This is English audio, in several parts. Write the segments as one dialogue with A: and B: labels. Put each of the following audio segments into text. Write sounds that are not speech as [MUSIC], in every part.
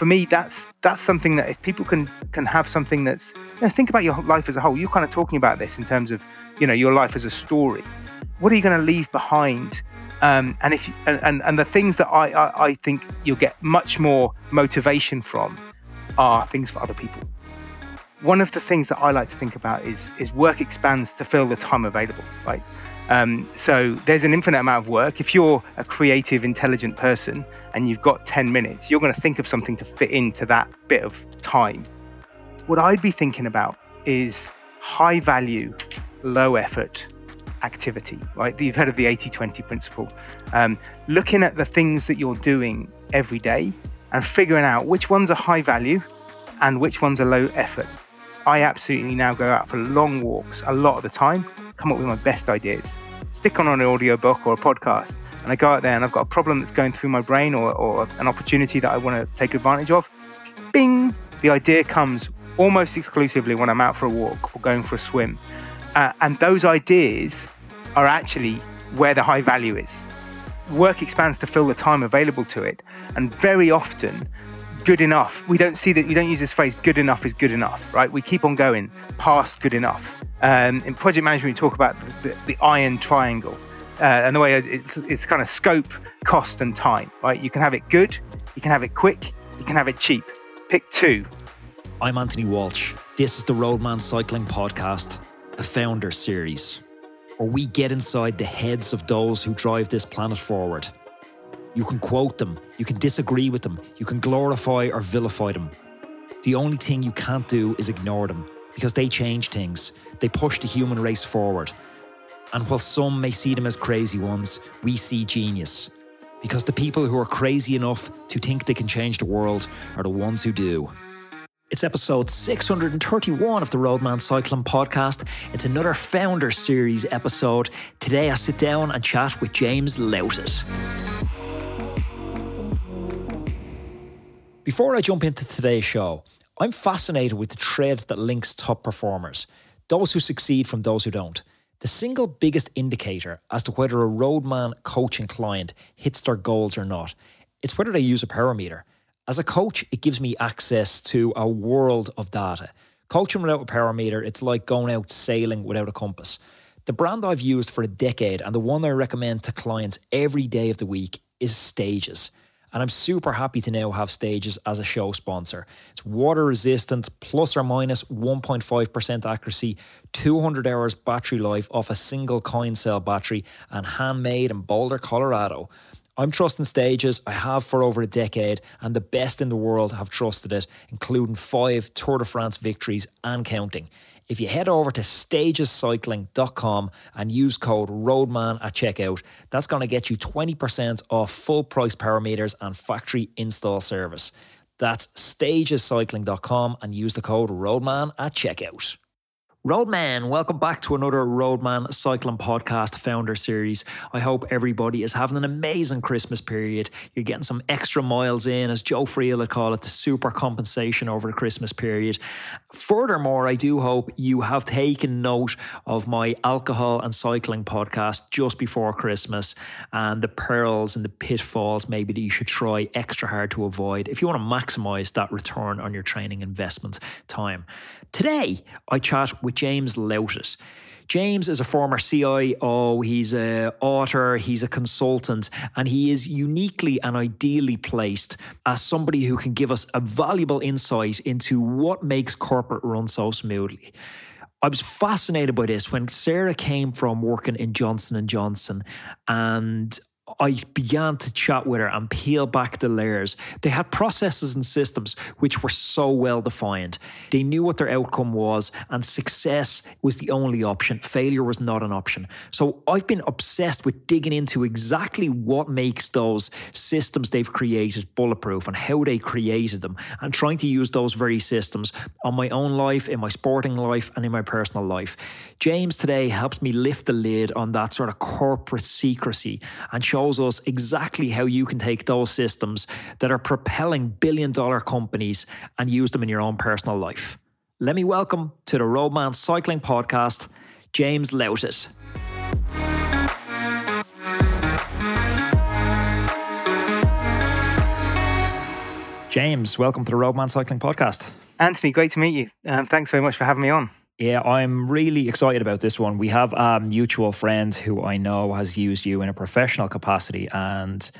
A: for me, that's that's something that if people can can have something that's you know, think about your life as a whole. You're kind of talking about this in terms of you know your life as a story. What are you going to leave behind? Um, and if and, and, and the things that I, I I think you'll get much more motivation from are things for other people. One of the things that I like to think about is is work expands to fill the time available, right? Um, so there's an infinite amount of work. If you're a creative, intelligent person and you've got 10 minutes, you're going to think of something to fit into that bit of time. What I'd be thinking about is high value, low effort activity, right? You've heard of the 80 20 principle. Um, looking at the things that you're doing every day and figuring out which ones are high value and which ones are low effort. I absolutely now go out for long walks a lot of the time come up with my best ideas. Stick on an audiobook or a podcast, and I go out there and I've got a problem that's going through my brain or, or an opportunity that I want to take advantage of. Bing! The idea comes almost exclusively when I'm out for a walk or going for a swim. Uh, and those ideas are actually where the high value is. Work expands to fill the time available to it. And very often, good enough, we don't see that, we don't use this phrase, good enough is good enough, right? We keep on going past good enough. Um, in project management, we talk about the, the iron triangle. Uh, and the way it's, it's kind of scope, cost, and time, right? You can have it good, you can have it quick, you can have it cheap. Pick two.
B: I'm Anthony Walsh. This is the Roadman Cycling Podcast, a founder series, where we get inside the heads of those who drive this planet forward. You can quote them, you can disagree with them, you can glorify or vilify them. The only thing you can't do is ignore them because they change things. They push the human race forward. And while some may see them as crazy ones, we see genius. Because the people who are crazy enough to think they can change the world are the ones who do. It's episode 631 of the Roadman Cycling Podcast. It's another Founder Series episode. Today I sit down and chat with James Louttit. Before I jump into today's show, I'm fascinated with the thread that links top performers those who succeed from those who don't. The single biggest indicator as to whether a roadman coaching client hits their goals or not, it's whether they use a power meter. As a coach, it gives me access to a world of data. Coaching without a power meter, it's like going out sailing without a compass. The brand I've used for a decade and the one I recommend to clients every day of the week is Stages and I'm super happy to now have Stages as a show sponsor. It's water resistant, plus or minus 1.5% accuracy, 200 hours battery life off a single coin cell battery, and handmade in Boulder, Colorado. I'm trusting Stages. I have for over a decade, and the best in the world have trusted it, including five Tour de France victories and counting. If you head over to stagescycling.com and use code ROADMAN at checkout, that's going to get you 20% off full price power meters and factory install service. That's stagescycling.com and use the code ROADMAN at checkout. Roadman, welcome back to another Roadman Cycling Podcast Founder Series. I hope everybody is having an amazing Christmas period. You're getting some extra miles in, as Joe Friel would call it, the super compensation over the Christmas period. Furthermore, I do hope you have taken note of my alcohol and cycling podcast just before Christmas and the perils and the pitfalls maybe that you should try extra hard to avoid if you want to maximize that return on your training investment time. Today, I chat with James Louttit. James is a former CIO, he's an author, he's a consultant, and he is uniquely and ideally placed as somebody who can give us a valuable insight into what makes corporate run so smoothly. I was fascinated by this when Sarah came from working in Johnson and Johnson and I began to chat with her and peel back the layers. They had processes and systems which were so well defined. They knew what their outcome was, and success was the only option. Failure was not an option. So I've been obsessed with digging into exactly what makes those systems they've created bulletproof and how they created them, and trying to use those very systems on my own life, in my sporting life, and in my personal life. James today helps me lift the lid on that sort of corporate secrecy and show shows us exactly how you can take those systems that are propelling billion dollar companies and use them in your own personal life. Let me welcome to the Roadman Cycling Podcast, James Louttit. James, welcome to the Roadman Cycling Podcast.
A: Anthony, great to meet you. Um, thanks very much for having me on.
B: Yeah, I'm really excited about this one. We have a mutual friend who I know has used you in a professional capacity, and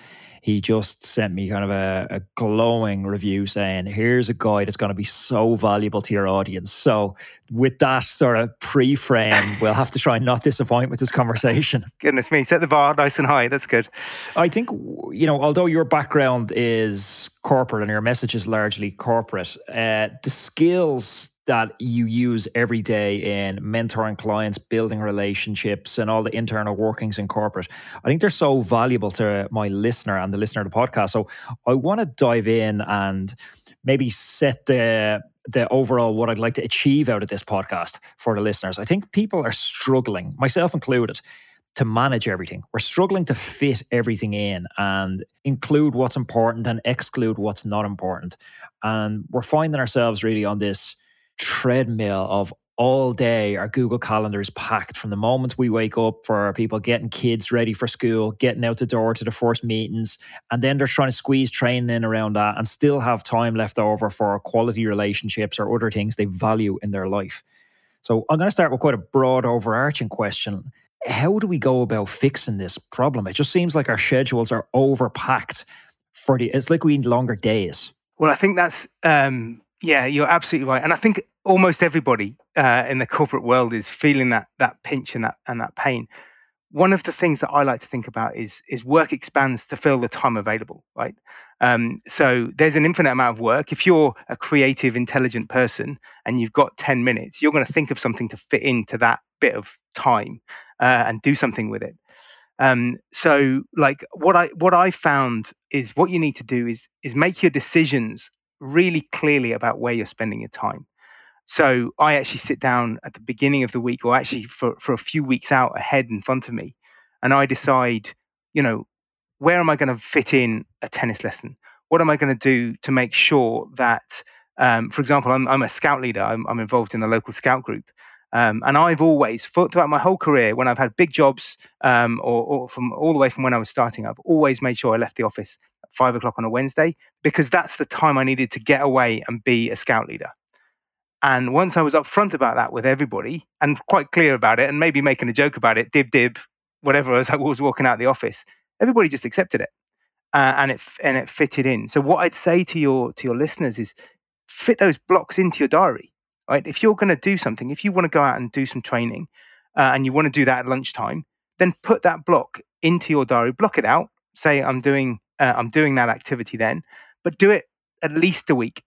B: he just sent me kind of a, a, glowing review saying, here's a guy that's going to be so valuable to your audience. So, with that sort of pre frame, [LAUGHS] we'll have to try and not disappoint with this conversation. [LAUGHS]
A: Goodness me, set the bar nice and high. That's good.
B: I think, you know, although your background is corporate and your message is largely corporate, uh, the skills that you use every day in mentoring clients, building relationships, and all the internal workings in corporate. I think they're so valuable to my listener and the listener of the podcast. So I want to dive in and maybe set the the overall what I'd like to achieve out of this podcast for the listeners. I think people are struggling, myself included, to manage everything. We're struggling to fit everything in and include what's important and exclude what's not important. And we're finding ourselves really on this treadmill of all day our Google Calendar is packed from the moment we wake up for our people getting kids ready for school, getting out the door to the first meetings, and then they're trying to squeeze training in around that and still have time left over for quality relationships or other things they value in their life. So I'm going to start with quite a broad, overarching question. How do we go about fixing this problem? It just seems like our schedules are overpacked for the. It's like we need longer days.
A: Well, I think that's um, yeah, you're absolutely right, and I think almost everybody uh, in the corporate world is feeling that that pinch and that and that pain. One of the things that I like to think about is is work expands to fill the time available, right? Um, so there's an infinite amount of work. If you're a creative, intelligent person and you've got 10 minutes, you're going to think of something to fit into that bit of time uh, and do something with it. Um, so like what I what I found is what you need to do is is make your decisions really clearly about where you're spending your time. So I actually sit down at the beginning of the week, or actually for, for a few weeks out ahead in front of me, and I decide, you know, where am I going to fit in a tennis lesson? What am I going to do to make sure that, um, for example, I'm, I'm a scout leader, I'm, I'm, involved in a local scout group. Um, and I've always, throughout my whole career, when I've had big jobs, um, or, or, from all the way from when I was starting, I've always made sure I left the office at five o'clock on a Wednesday because that's the time I needed to get away and be a scout leader. And once I was upfront about that with everybody and quite clear about it and maybe making a joke about it, dib dib, whatever, [LAUGHS] as I was walking out the office, everybody just accepted it. Uh, and it and it fitted in. So what I'd say to your to your listeners is fit those blocks into your diary. Right? If you're going to do something, if you want to go out and do some training, uh, and you want to do that at lunchtime, then put that block into your diary. Block it out. Say I'm doing uh, I'm doing that activity then, but do it at least a week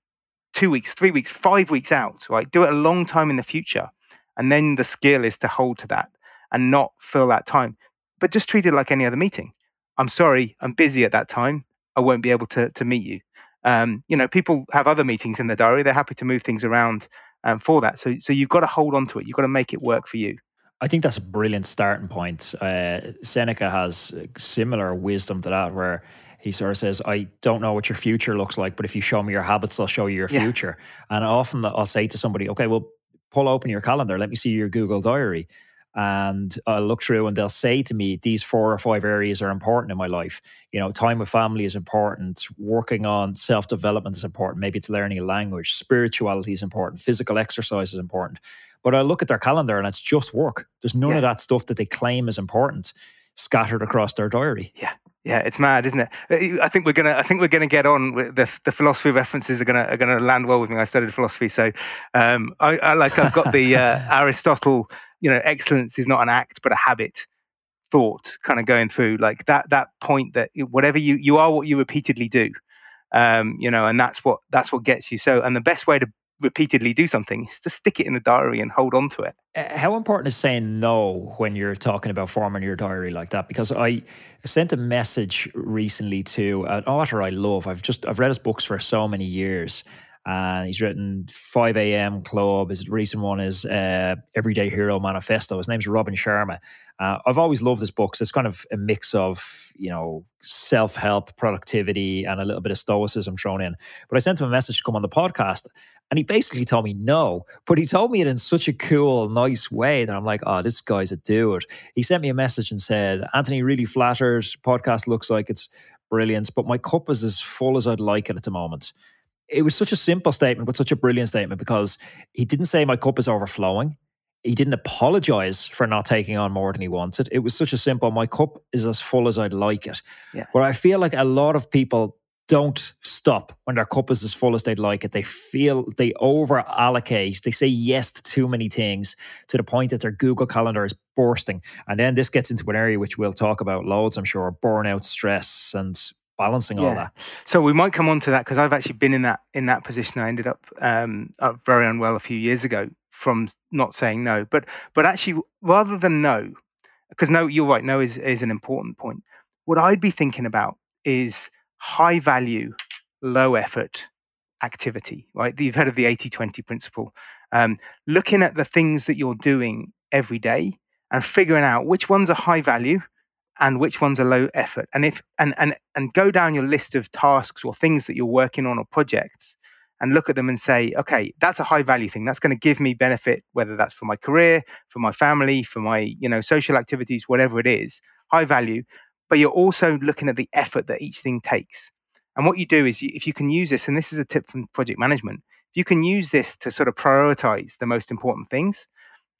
A: two weeks, three weeks, five weeks out, right? Do it a long time in the future. And then the skill is to hold to that and not fill that time. But just treat it like any other meeting. I'm sorry, I'm busy at that time. I won't be able to, to meet you. Um, you know, people have other meetings in their diary. They're happy to move things around um, for that. So, so you've got to hold on to it. You've got to make it work for you.
B: I think that's a brilliant starting point. Uh, Seneca has similar wisdom to that, where he sort of says, I don't know what your future looks like, but if you show me your habits, I'll show you your yeah. future. And often I'll say to somebody, okay, well, pull open your calendar. Let me see your Google Diary. And I'll look through and they'll say to me, these four or five areas are important in my life. You know, time with family is important. Working on self development is important. Maybe it's learning a language. Spirituality is important. Physical exercise is important. But I look at their calendar and it's just work. There's none yeah. of that stuff that they claim is important scattered across their diary.
A: Yeah. Yeah, it's mad, isn't it? Uh, I think we're gonna. I think we're gonna get on. With the the philosophy references are gonna are gonna land well with me. I studied philosophy, so um, I, I like. I've got the uh, [LAUGHS] Aristotle. You know, excellence is not an act but a habit. Thought kind of going through like that. That point that whatever you you are what you repeatedly do. Um, you know, and that's what that's what gets you. So, and the best way to repeatedly do something is to stick it in the diary and hold on to it.
B: Uh, how important is saying no when you're talking about forming your diary like that? Because I sent a message recently to an author I love. I've just I've read his books for so many years. And he's written 5 a.m. Club. His recent one is uh, Everyday Hero Manifesto. His name's Robin Sharma. Uh, I've always loved his books. It's kind of a mix of, you know, self help, productivity, and a little bit of stoicism thrown in. But I sent him a message to come on the podcast, and he basically told me no, but he told me it in such a cool, nice way that I'm like, oh, this guy's a dude. He sent me a message and said, Anthony, really flattered. Podcast looks like it's brilliant, but my cup is as full as I'd like it at the moment. It was such a simple statement, but such a brilliant statement because he didn't say my cup is overflowing. He didn't apologize for not taking on more than he wanted. It was such a simple, my cup is as full as I'd like it. Yeah. Where I feel like a lot of people don't stop when their cup is as full as they'd like it. They feel they over allocate. They say yes to too many things to the point that their Google Calendar is bursting. And then this gets into an area which we'll talk about loads, I'm sure burnout, stress, and balancing yeah. all that.
A: So we might come on to that because I've actually been in that in that position. I ended up, um, up very unwell a few years ago from not saying no. But but actually, rather than no, because no, you're right. No is is an important point. What I'd be thinking about is high value, low effort activity, right? You've heard of the 80 20 principle. Um, looking at the things that you're doing every day and figuring out which ones are high value and which ones are low effort. And if and and and go down your list of tasks or things that you're working on or projects and look at them and say, okay, that's a high value thing. That's going to give me benefit, whether that's for my career, for my family, for my, you know, social activities, whatever it is, high value but you're also looking at the effort that each thing takes. And what you do is, you, if you can use this, and this is a tip from project management, if you can use this to sort of prioritize the most important things,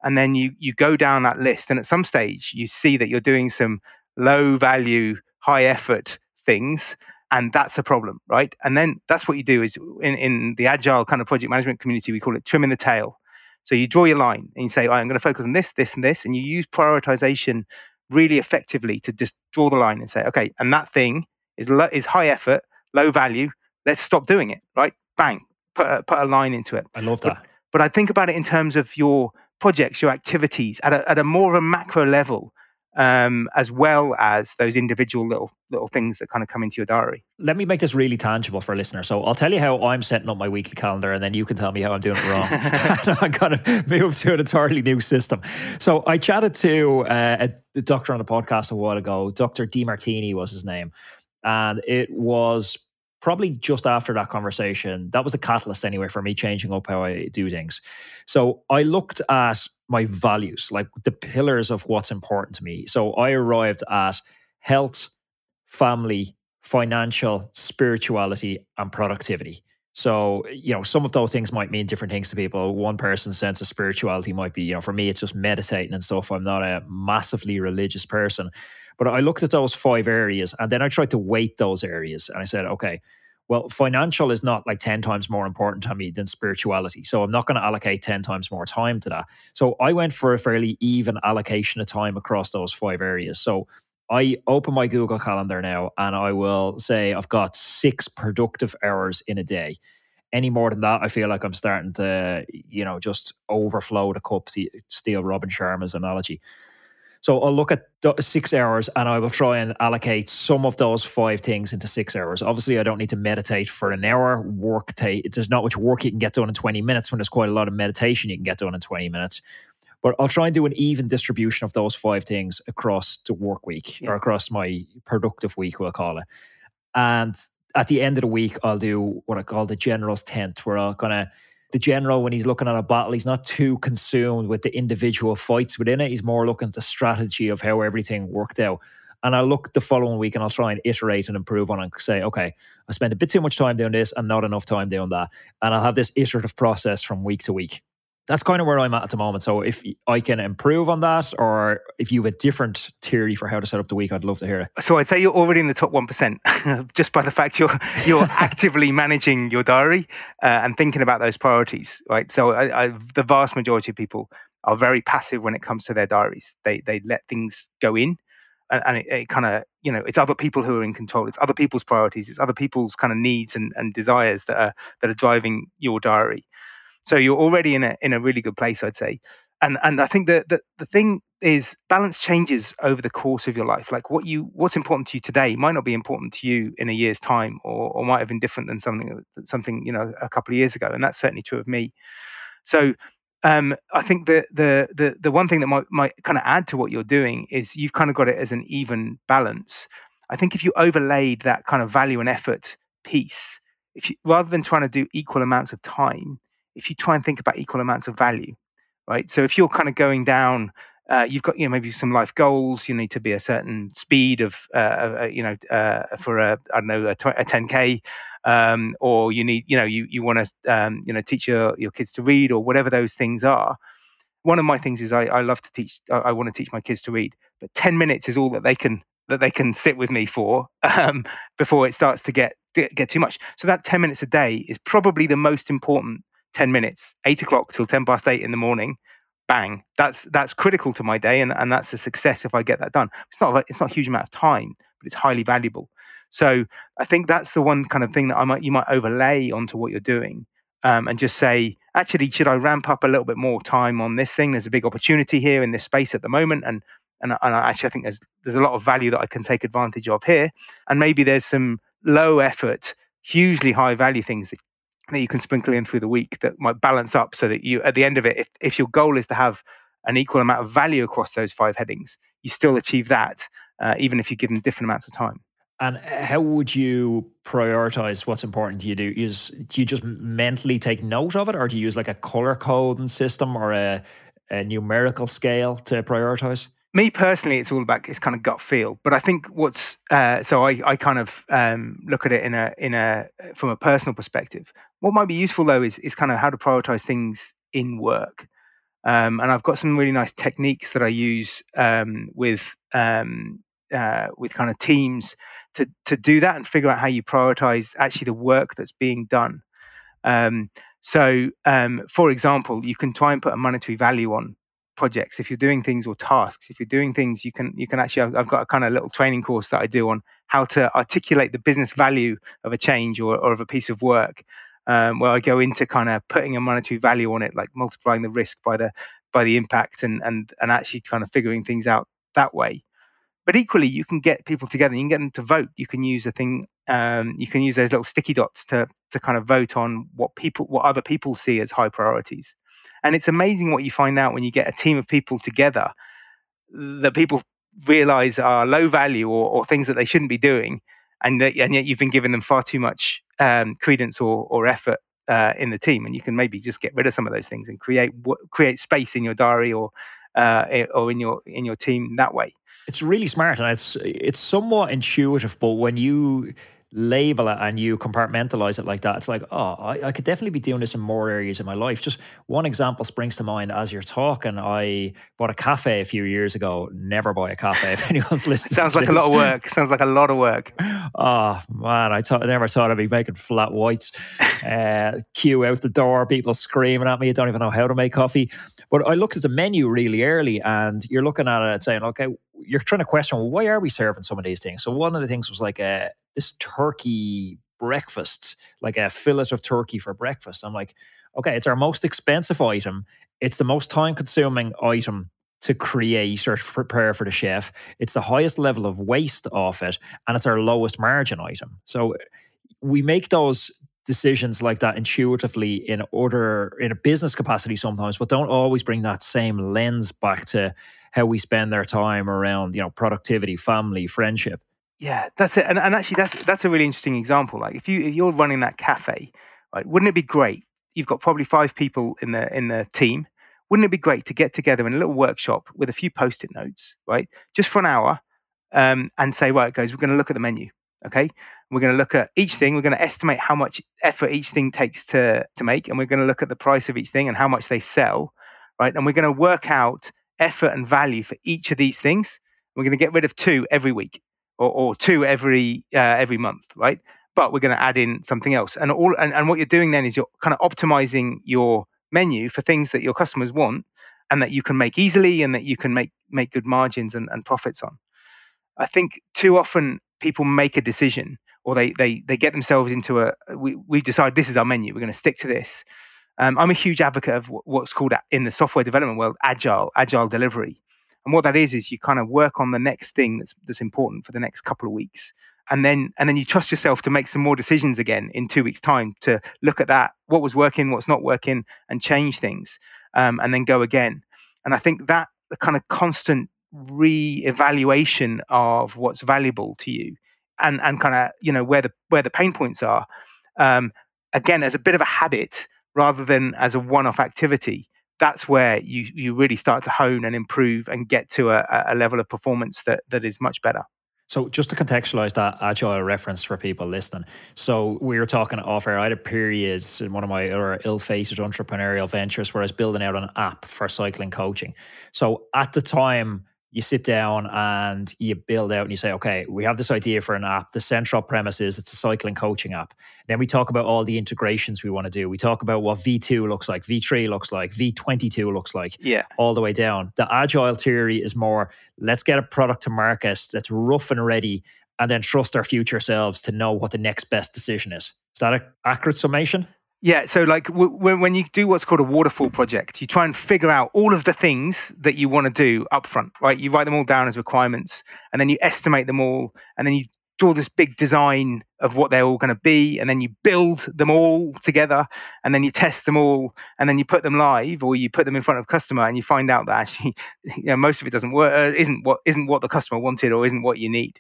A: and then you you go down that list, and at some stage you see that you're doing some low value, high effort things, and that's a problem, right? And then that's what you do is in in the agile kind of project management community, we call it trimming the tail. So you draw your line and you say, I'm going to focus on this, this, and this, and you use prioritization really effectively to just draw the line and say, okay, and that thing is lo- is high effort, low value. Let's stop doing it. Right? Bang. Put a, put a line into it.
B: I love that.
A: But, but I think about it in terms of your projects, your activities at a, at a more of a macro level um, as well as those individual little little things that kind of come into your diary.
B: Let me make this really tangible for a listener. So I'll tell you how I'm setting up my weekly calendar, and then you can tell me how I'm doing it wrong. I'm going to move to an entirely new system. So I chatted to uh, a doctor on the podcast a while ago. Dr. Demartini was his name, and it was probably just after that conversation, that was the catalyst anyway for me changing up how I do things. So I looked at my values, like the pillars of what's important to me. So I arrived at health, family, financial, spirituality, and productivity. So, you know, some of those things might mean different things to people. One person's sense of spirituality might be, you know, for me, it's just meditating and stuff. I'm not a massively religious person. But I looked at those five areas and then I tried to weight those areas. And I said, okay, well, financial is not like 10 times more important to me than spirituality. So I'm not going to allocate 10 times more time to that. So I went for a fairly even allocation of time across those five areas. So I open my Google Calendar now and I will say I've got six productive hours in a day. Any more than that, I feel like I'm starting to, you know, just overflow the cup, to steal Robin Sharma's analogy. So I'll look at six hours and I will try and allocate some of those five things into six hours. Obviously, I don't need to meditate for an hour. Work take there's not much work you can get done in 20 minutes when there's quite a lot of meditation you can get done in 20 minutes. But I'll try and do an even distribution of those five things across the work week yeah. or across my productive week, we'll call it. And at the end of the week, I'll do what I call the general's tent, where I'll kind of the general, when he's looking at a battle, he's not too consumed with the individual fights within it. He's more looking at the strategy of how everything worked out. And I'll look the following week and I'll try and iterate and improve on and say, okay, I spent a bit too much time doing this and not enough time doing that. And I'll have this iterative process from week to week that's kind of where I'm at at the moment. So if I can improve on that, or if you have a different theory for how to set up the week, I'd love to hear it.
A: So I'd say you're already in the top one percent, [LAUGHS] just by the fact you're you're [LAUGHS] actively managing your diary uh, and thinking about those priorities, right? So I, I, the vast majority of people are very passive when it comes to their diaries. They they let things go in, and, and it, it kind of you know it's other people who are in control. It's other people's priorities. It's other people's kind of needs and, and desires that are that are driving your diary. So you're already in a in a really good place, I'd say. And and I think that the, the thing is balance changes over the course of your life. Like what you what's important to you today might not be important to you in a year's time, or or might have been different than something something you know a couple of years ago. And that's certainly true of me. So um, I think the, the the the one thing that might might kind of add to what you're doing is you've kind of got it as an even balance. I think if you overlaid that kind of value and effort piece, if you rather than trying to do equal amounts of time, if you try and think about equal amounts of value, right? So if you're kind of going down uh, you've got you know maybe some life goals. You need to be a certain speed of uh, uh, you know uh, for a I don't know a, 10k, um, or you need you know you you want to um, you know teach your your kids to read or whatever those things are. One of my things is I, I love to teach. I, I want to teach my kids to read, but 10 minutes is all that they can that they can sit with me for [LAUGHS] um, before it starts to get get too much. So that 10 minutes a day is probably the most important 10 minutes, eight o'clock till 10 past eight in the morning bang. That's that's critical to my day and, and that's a success if i get that done. It's not it's not a huge amount of time but it's highly valuable. So i think that's the one kind of thing that i might you might overlay onto what you're doing um, and just say actually should i ramp up a little bit more time on this thing? There's a big opportunity here in this space at the moment and and, and actually i think there's there's a lot of value that i can take advantage of here. And maybe there's some low effort hugely high value things that that you can sprinkle in through the week that might balance up so that you at the end of it if, if your goal is to have an equal amount of value across those five headings you still achieve that uh, even if you give them different amounts of time.
B: And how would you prioritize what's important to you? Do use do you just mentally take note of it or do you use like a color coding system or a, a numerical scale to prioritize
A: me personally, it's all about it's kind of gut feel. But I think what's uh, so I, I kind of um, look at it in a in a from a personal perspective. What might be useful though is is kind of how to prioritize things in work. Um, and I've got some really nice techniques that I use um, with um, uh, with kind of teams to to do that and figure out how you prioritize actually the work that's being done. Um, so, um, for example, you can try and put a monetary value on projects if you're doing things or tasks if you're doing things you can you can actually i've got a kind of little training course that i do on how to articulate the business value of a change or, or of a piece of work um, where i go into kind of putting a monetary value on it like multiplying the risk by the by the impact and and and actually kind of figuring things out that way. But equally you can get people together you can get them to vote. You can use a thing um, you can use those little sticky dots to to kind of vote on what people what other people see as high priorities and it's amazing what you find out when you get a team of people together that people realize are low value or, or things that they shouldn't be doing. And, that, and yet you've been giving them far too much um, credence or, or effort uh, in the team. And you can maybe just get rid of some of those things and create create space in your diary or uh, or in your in your team that way.
B: It's really smart and it's it's somewhat intuitive, but when you label it and you compartmentalize it like that, it's like, oh, I, I, could definitely be doing this in more areas of my life. Just one example springs to mind as you're talking. I bought a cafe a few years ago. Never buy a cafe if [LAUGHS] anyone's listening.
A: Sounds like this. a lot of work. Sounds like a lot of work.
B: Oh man, I, thought, I never thought I'd be making flat whites. [LAUGHS] uh, queue out the door, people screaming at me. I don't even know how to make coffee. But I looked at the menu really early, and you're looking at it saying, okay, you're trying to question, well, why are we serving some of these things? So one of the things was like a this turkey breakfast, like a fillet of turkey for breakfast. I'm like, okay, it's our most expensive item. It's the most time consuming item to create or prepare for the chef. It's the highest level of waste off it, and it's our lowest margin item. So uh, we make those decisions like that intuitively in order in a business capacity sometimes, but don't always bring that same lens back to how we spend their time around, you know, productivity, family, friendship.
A: Yeah, that's it. And, and actually, that's that's a really interesting example. Like if you if you're running that cafe, right? Wouldn't it be great? You've got probably five people in the in the team. Wouldn't it be great to get together in a little workshop with a few post-it notes, right? Just for an hour, um, and say, right, guys, we're going to look at the menu. Okay, we're going to look at each thing. We're going to estimate how much effort each thing takes to to make, and we're going to look at the price of each thing and how much they sell, right? And we're going to work out effort and value for each of these things. We're going to get rid of two every week or, or two every uh, every month, right? But we're going to add in something else, and all and, and what you're doing then is you're kind of optimizing your menu for things that your customers want and that you can make easily and that you can make make good margins and, and profits on. I think too often people make a decision or they they they get themselves into a we we decide this is our menu we're going to stick to this. Um, I'm a huge advocate of what's called in the software development world agile agile delivery, and what that is is you kind of work on the next thing that's that's important for the next couple of weeks. And then and then you trust yourself to make some more decisions again in two weeks' time to look at that, what was working, what's not working, and change things. Um, and then go again. And I think that the kind of constant re-evaluation of what's valuable to you and and kind of you know where the where the pain points are um, again as a bit of a habit rather than as a one-off activity that's where you you really start to hone and improve and get to a, a level of performance that that is much better.
B: So just to contextualize that agile reference for people listening. So we were talking off air. I had a periods in one of my other ill-fated entrepreneurial ventures where I was building out an app for cycling coaching. So at the time, you sit down and you build out and you say, okay, we have this idea for an app. The central premise is it's a cycling coaching app. Then we talk about all the integrations we want to do. We talk about what V2 looks like, V3 looks like, V22 looks like,
A: yeah,
B: all the way down. The agile theory is more let's get a product to market that's rough and ready and then trust our future selves to know what the next best decision is. Is that an accurate summation?
A: Yeah, so like w- when you do what's called a waterfall project, you try and figure out all of the things that you want to do up front, right? You write them all down as requirements, and then you estimate them all, and then you draw this big design of what they're all going to be, and then you build them all together, and then you test them all, and then you put them live, or you put them in front of customer, and you find out that actually, [LAUGHS] you know, most of it doesn't work, uh, isn't what isn't what the customer wanted, or isn't what you need.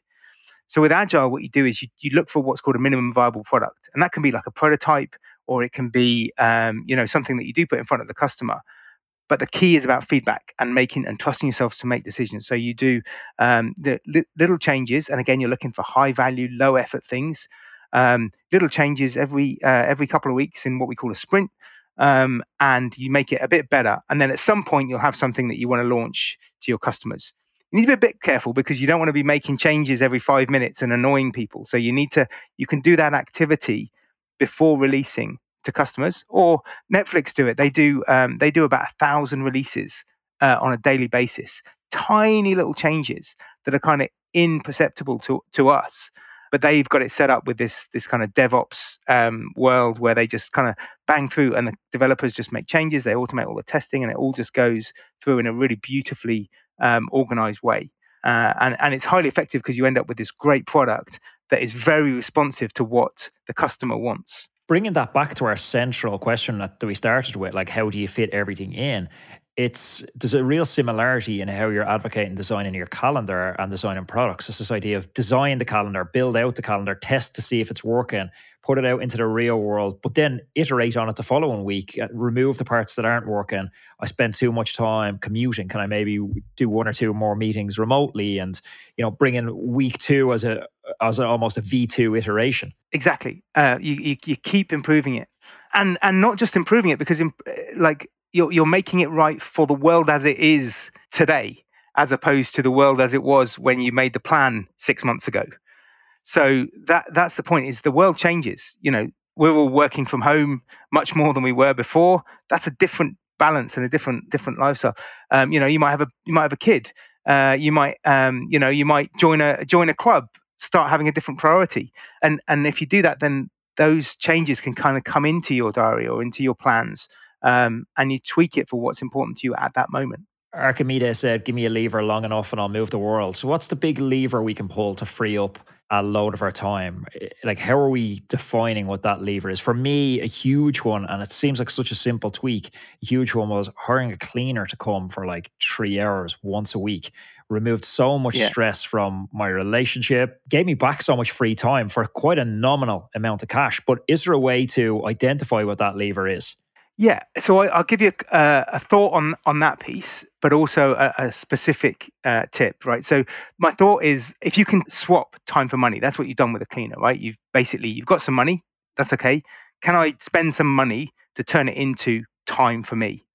A: So with agile, what you do is you, you look for what's called a minimum viable product, and that can be like a prototype or it can be um, you know something that you do put in front of the customer. But the key is about feedback and making and trusting yourself to make decisions. So you do um, the li- little changes and again you're looking for high value low effort things. Um, little changes every uh, every couple of weeks in what we call a sprint um, and you make it a bit better. And then at some point you'll have something that you want to launch to your customers. You need to be a bit careful because you don't want to be making changes every five minutes and annoying people. So you need to you can do that activity before releasing to customers, or Netflix do it. They do um, they do about a thousand releases uh, on a daily basis. Tiny little changes that are kind of imperceptible to to us, but they've got it set up with this this kind of DevOps um, world where they just kind of bang through, and the developers just make changes. They automate all the testing, and it all just goes through in a really beautifully um, organized way. Uh, and, and it's highly effective because you end up with this great product that is very responsive to what the customer wants
B: bringing that back to our central question that, we started with, like how do you fit everything in? It's there's a real similarity in how you're advocating designing your calendar and designing products. It's this idea of design the calendar, build out the calendar, test to see if it's working, put it out into the real world, but then iterate on it the following week, uh, remove the parts that aren't working. I spend too much time commuting. Can I maybe do one or two more meetings remotely and you know bring in week two as a as almost a V two iteration?
A: Exactly. Uh, you, you you keep improving it, and and not just improving it because in, like you're you're making it right for the world as it is today, as opposed to the world as it was when you made the plan six months ago. So that that's the point. Is the world changes. You know, we're all working from home much more than we were before. That's a different balance and a different different lifestyle. Um, you know, you might have a you might have a kid. Uh, you might um, you know you might join a join a club start having a different priority. And and if you do that, then those changes can kind of come into your diary or into your plans, um, and you tweak it for what's important to you at that moment.
B: Archimedes said, "Give me a lever long enough, and I'll move the world." So, what's the big lever we can pull to free up a load of our time? Like, how are we defining what that lever is? For me, a huge one, and it seems like such a simple tweak. A huge one was hiring a cleaner to come for like three hours once a week removed so much yeah. stress from my relationship, gave me back so much free time for quite a nominal amount of cash. But is there a way to identify what that lever is?
A: Yeah, so I, will give you a, uh, a, thought on on that piece, but also a, a specific uh, tip, right? So my thought is, if you can swap time for money, that's what you've done with a cleaner, right? You've basically you've got some money, that's okay. Can I spend some money to turn it into time for me?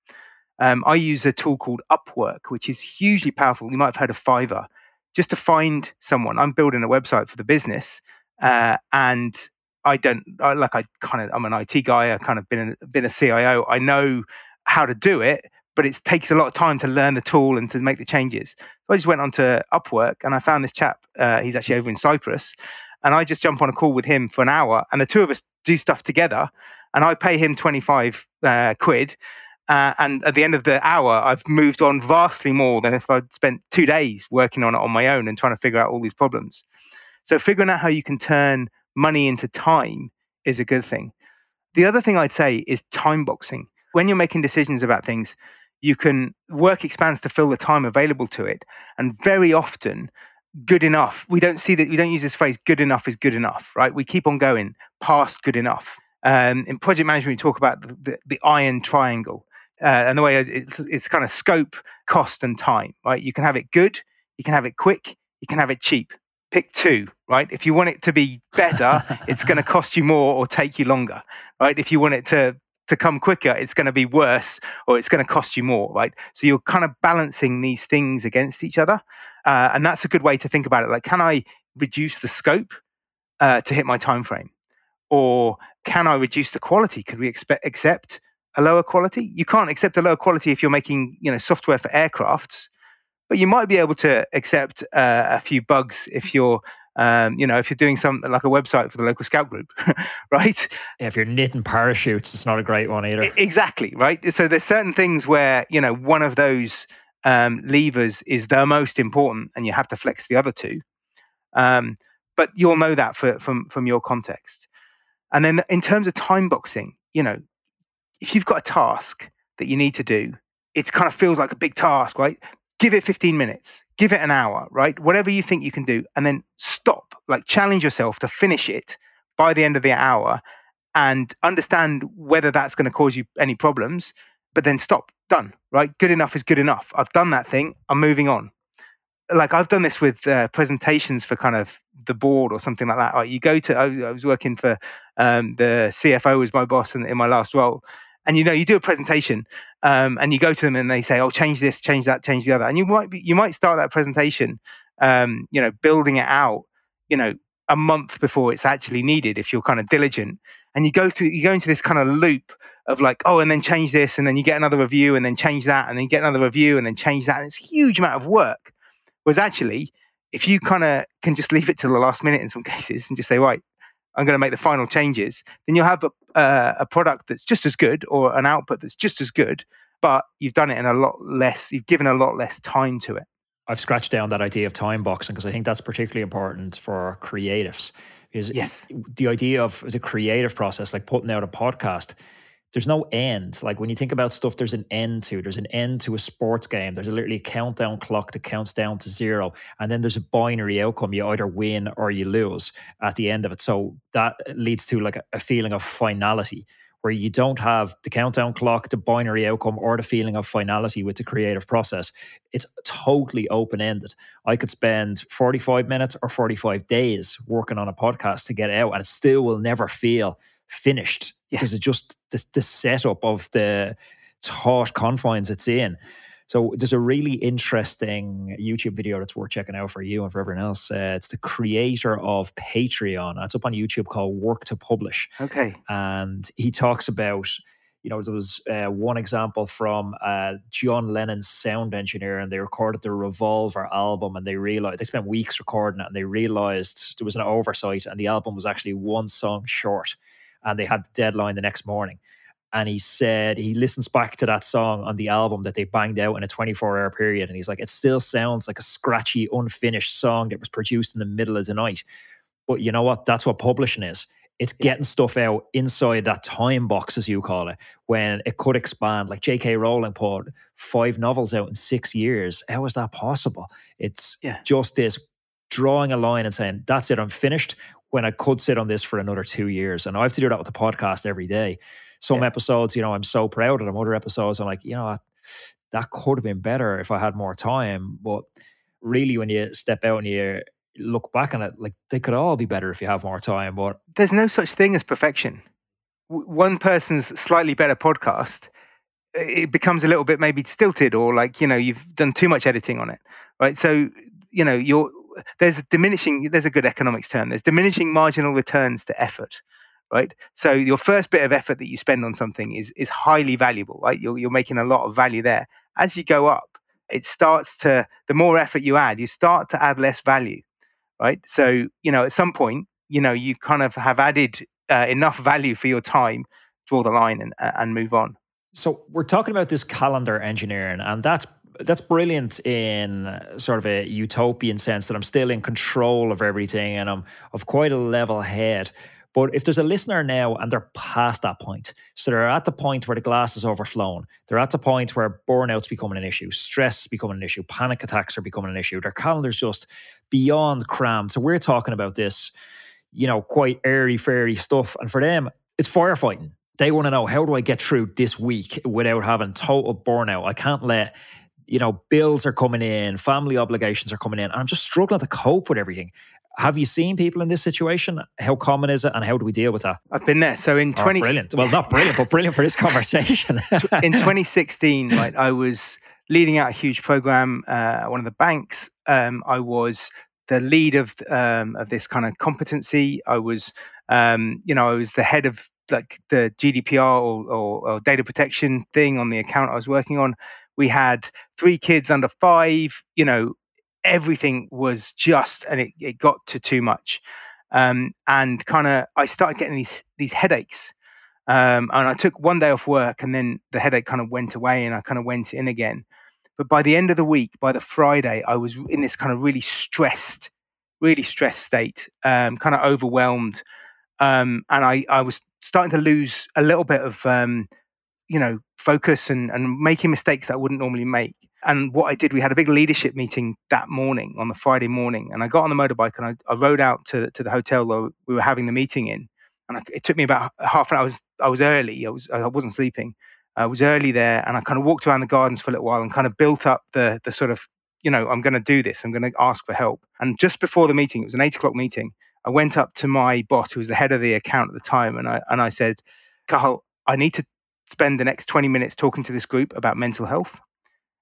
A: Um, I use a tool called Upwork, which is hugely powerful. You might have heard of Fiverr. Just to find someone, I'm building a website for the business, uh, and I don't I, like. I kind of I'm an IT guy. I kind of been a, been a CIO. I know how to do it, but it takes a lot of time to learn the tool and to make the changes. So I just went on to Upwork and I found this chap. Uh, he's actually over in Cyprus, and I just jump on a call with him for an hour, and the two of us do stuff together. And I pay him 25 uh, quid, uh, and at the end of the hour, I've moved on vastly more than if I'd spent two days working on it on my own and trying to figure out all these problems. So, figuring out how you can turn money into time is a good thing. The other thing I'd say is time boxing. When you're making decisions about things, you can work expands to fill the time available to it. And very often, good enough, we don't see that, we don't use this phrase, good enough is good enough, right? We keep on going past good enough. Um, in project management, we talk about the, the, the iron triangle uh, and the way it's, it's kind of scope, cost, and time, right? You can have it good, you can have it quick, you can have it cheap. Pick two, right? If you want it to be better, [LAUGHS] it's going to cost you more or take you longer, right? If you want it to to come quicker, it's going to be worse or it's going to cost you more, right? So you're kind of balancing these things against each other, uh, and that's a good way to think about it. Like, can I reduce the scope uh, to hit my time frame, or can I reduce the quality? Could we expect accept a lower quality? You can't accept a lower quality if you're making you know software for aircrafts, but you might be able to accept uh, a few bugs if you're um, you know, if you're doing something like a website for the local scout group, [LAUGHS] right?
B: Yeah, if you're knitting parachutes, it's not a great one either.
A: Exactly, right? So there's certain things where, you know, one of those um, levers is the most important and you have to flex the other two. Um, but you'll know that for, from, from your context. And then in terms of time boxing, you know, if you've got a task that you need to do, it kind of feels like a big task, right? Give it 15 minutes, give it an hour, right? Whatever you think you can do, and then stop, like challenge yourself to finish it by the end of the hour and understand whether that's going to cause you any problems, but then stop, done, right? Good enough is good enough. I've done that thing, I'm moving on. Like I've done this with uh, presentations for kind of the board or something like that. Like you go to, I, was working for um, the CFO was my boss in, in my last role, and you know you do a presentation um, and you go to them and they say oh change this change that change the other. And you might be, you might start that presentation um, you know building it out you know a month before it's actually needed if you're kind of diligent. And you go through you go into this kind of loop of like oh and then change this and then you get another review and then change that and then you get another review and then change that and it's a huge amount of work. Whereas actually if you kind of can just leave it till the last minute in some [LAUGHS] cases and just say right I'm going to make the final changes, then you'll have a, uh, a product that's just as good or an output that's just as good, but you've done it in a lot less, you've given a lot less time to it.
B: I've scratched down that idea of time boxing because I think that's particularly important for creatives. Because
A: yes.
B: the idea of the creative process, like putting out a podcast, there's no end. Like when you think about stuff, there's an end to. There's an end to a sports game. There's a literally a countdown clock that counts down to zero, and then there's a binary outcome. You either win or you lose at the end of it. So that leads to like a, feeling of finality, where you don't have the countdown clock, the binary outcome, or the feeling of finality with the creative process. It's totally open ended. I could spend 45 minutes or 45 days working on a podcast to get out, and it still will never feel finished yeah. because it's just the, the setup of the taut confines it's in. So there's a really interesting YouTube video that's worth checking out for you and for everyone else. Uh, it's the creator of Patreon. It's up on YouTube called Work to Publish.
A: Okay.
B: And he talks about, you know, there was uh, one example from uh, John Lennon's sound engineer, and they recorded the Revolver album, and they realized they spent weeks recording it, and they realized there was an oversight, and the album was actually one song short and they had the deadline the next morning. And he said he listens back to that song on the album that they banged out in a 24 hour period. And he's like, it still sounds like a scratchy, unfinished song that was produced in the middle of the night. But you know what? That's what publishing is. It's getting stuff out inside that time box, as you call it, when it could expand. Like J.K. Rowling put five novels out in six years. How is that possible? It's yeah. just this drawing a line and saying, that's it, I'm finished when I could sit on this for another two years. And I have to do that with the podcast every day. Some yeah. episodes, you know, I'm so proud of them. Other episodes, I'm like, you know, that could have been better if I had more time. But really, when you step out and you look back on it, like they could all be better if you have more time. But
A: there's no such thing as perfection. One person's slightly better podcast, it becomes a little bit maybe stilted or like, you know, you've done too much editing on it. Right. So, you know, you're there's a diminishing there's a good economics term there's diminishing marginal returns to effort right? So your first bit of effort that you spend on something is is highly valuable right? You're, you're making a lot of value there. As you go up it starts to the more effort you add you start to add less value right? So you know at some point you know you kind of have added uh, enough value for your time draw the line and and move on.
B: So we're talking about this calendar engineering and that's that's brilliant in uh, sort of a utopian sense that I'm still in control of everything and I'm of quite a level head. But if there's a listener now and they're past that point, so they're at the point where the glass is overflown, they're at the point where burnout's becoming an issue, stress is becoming an issue, panic attacks are becoming an issue, their calendar's just beyond crammed. So we're talking about this, you know, quite airy fairy stuff. And for them, it's firefighting they want to know how do I get through this week without having total burnout? I can't let you know bills are coming in, family obligations are coming in. And I'm just struggling to cope with everything. Have you seen people in this situation? How common is it, and how do we deal with that?
A: I've been there. So in 20,
B: oh, brilliant. Well, not brilliant, but brilliant for this [LAUGHS] conversation.
A: in 2016, [LAUGHS] right, I was leading out a huge program uh, at one of the banks. Um, I was the lead of um, of this kind of competency. I was, um, you know, I was the head of like the GDPR or, or, or, data protection thing on the account I was working on. We had three kids under five. You know, everything was just, and it, it got to too much. Um, and kind of, I started getting these these headaches. Um, and I took one day off work, and then the headache kind of went away, and I kind of went in again. But by the end of the week, by the Friday, I was in this kind of really stressed, really stressed state, um, kind of overwhelmed. Um, and I, I was starting to lose a little bit of, um, you know, focus and, and making mistakes that I wouldn't normally make. And what I did, we had a big leadership meeting that morning on the Friday morning. And I got on the motorbike and I, I rode out to, to the hotel where we were having the meeting in. And I, it took me about half an hour. I was, I was early. I was, I wasn't sleeping. I was early there and I kind of walked around the gardens for a little while and kind of built up the the sort of you know I'm going to do this. I'm going to ask for help. And just before the meeting, it was an eight o'clock meeting. I went up to my boss, who was the head of the account at the time, and I and I said, Carl, I need to spend the next 20 minutes talking to this group about mental health.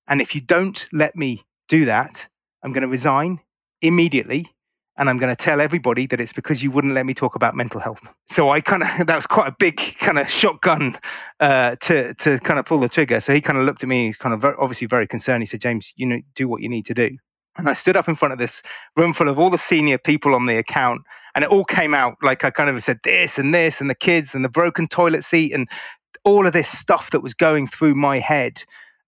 A: And if you don't let me do that, I'm going to resign immediately and I'm going to tell everybody that it's because you wouldn't let me talk about mental health. So I kind of [LAUGHS] that was quite a big kind of shotgun uh, to to kind of pull the trigger. So he kind of looked at me, kind of very, obviously very concerned. He said, "James, you know, do what you need to do." And I stood up in front of this room full of all the senior people on the account, and it all came out like I kind of said this and this and the kids and the broken toilet seat and all of this stuff that was going through my head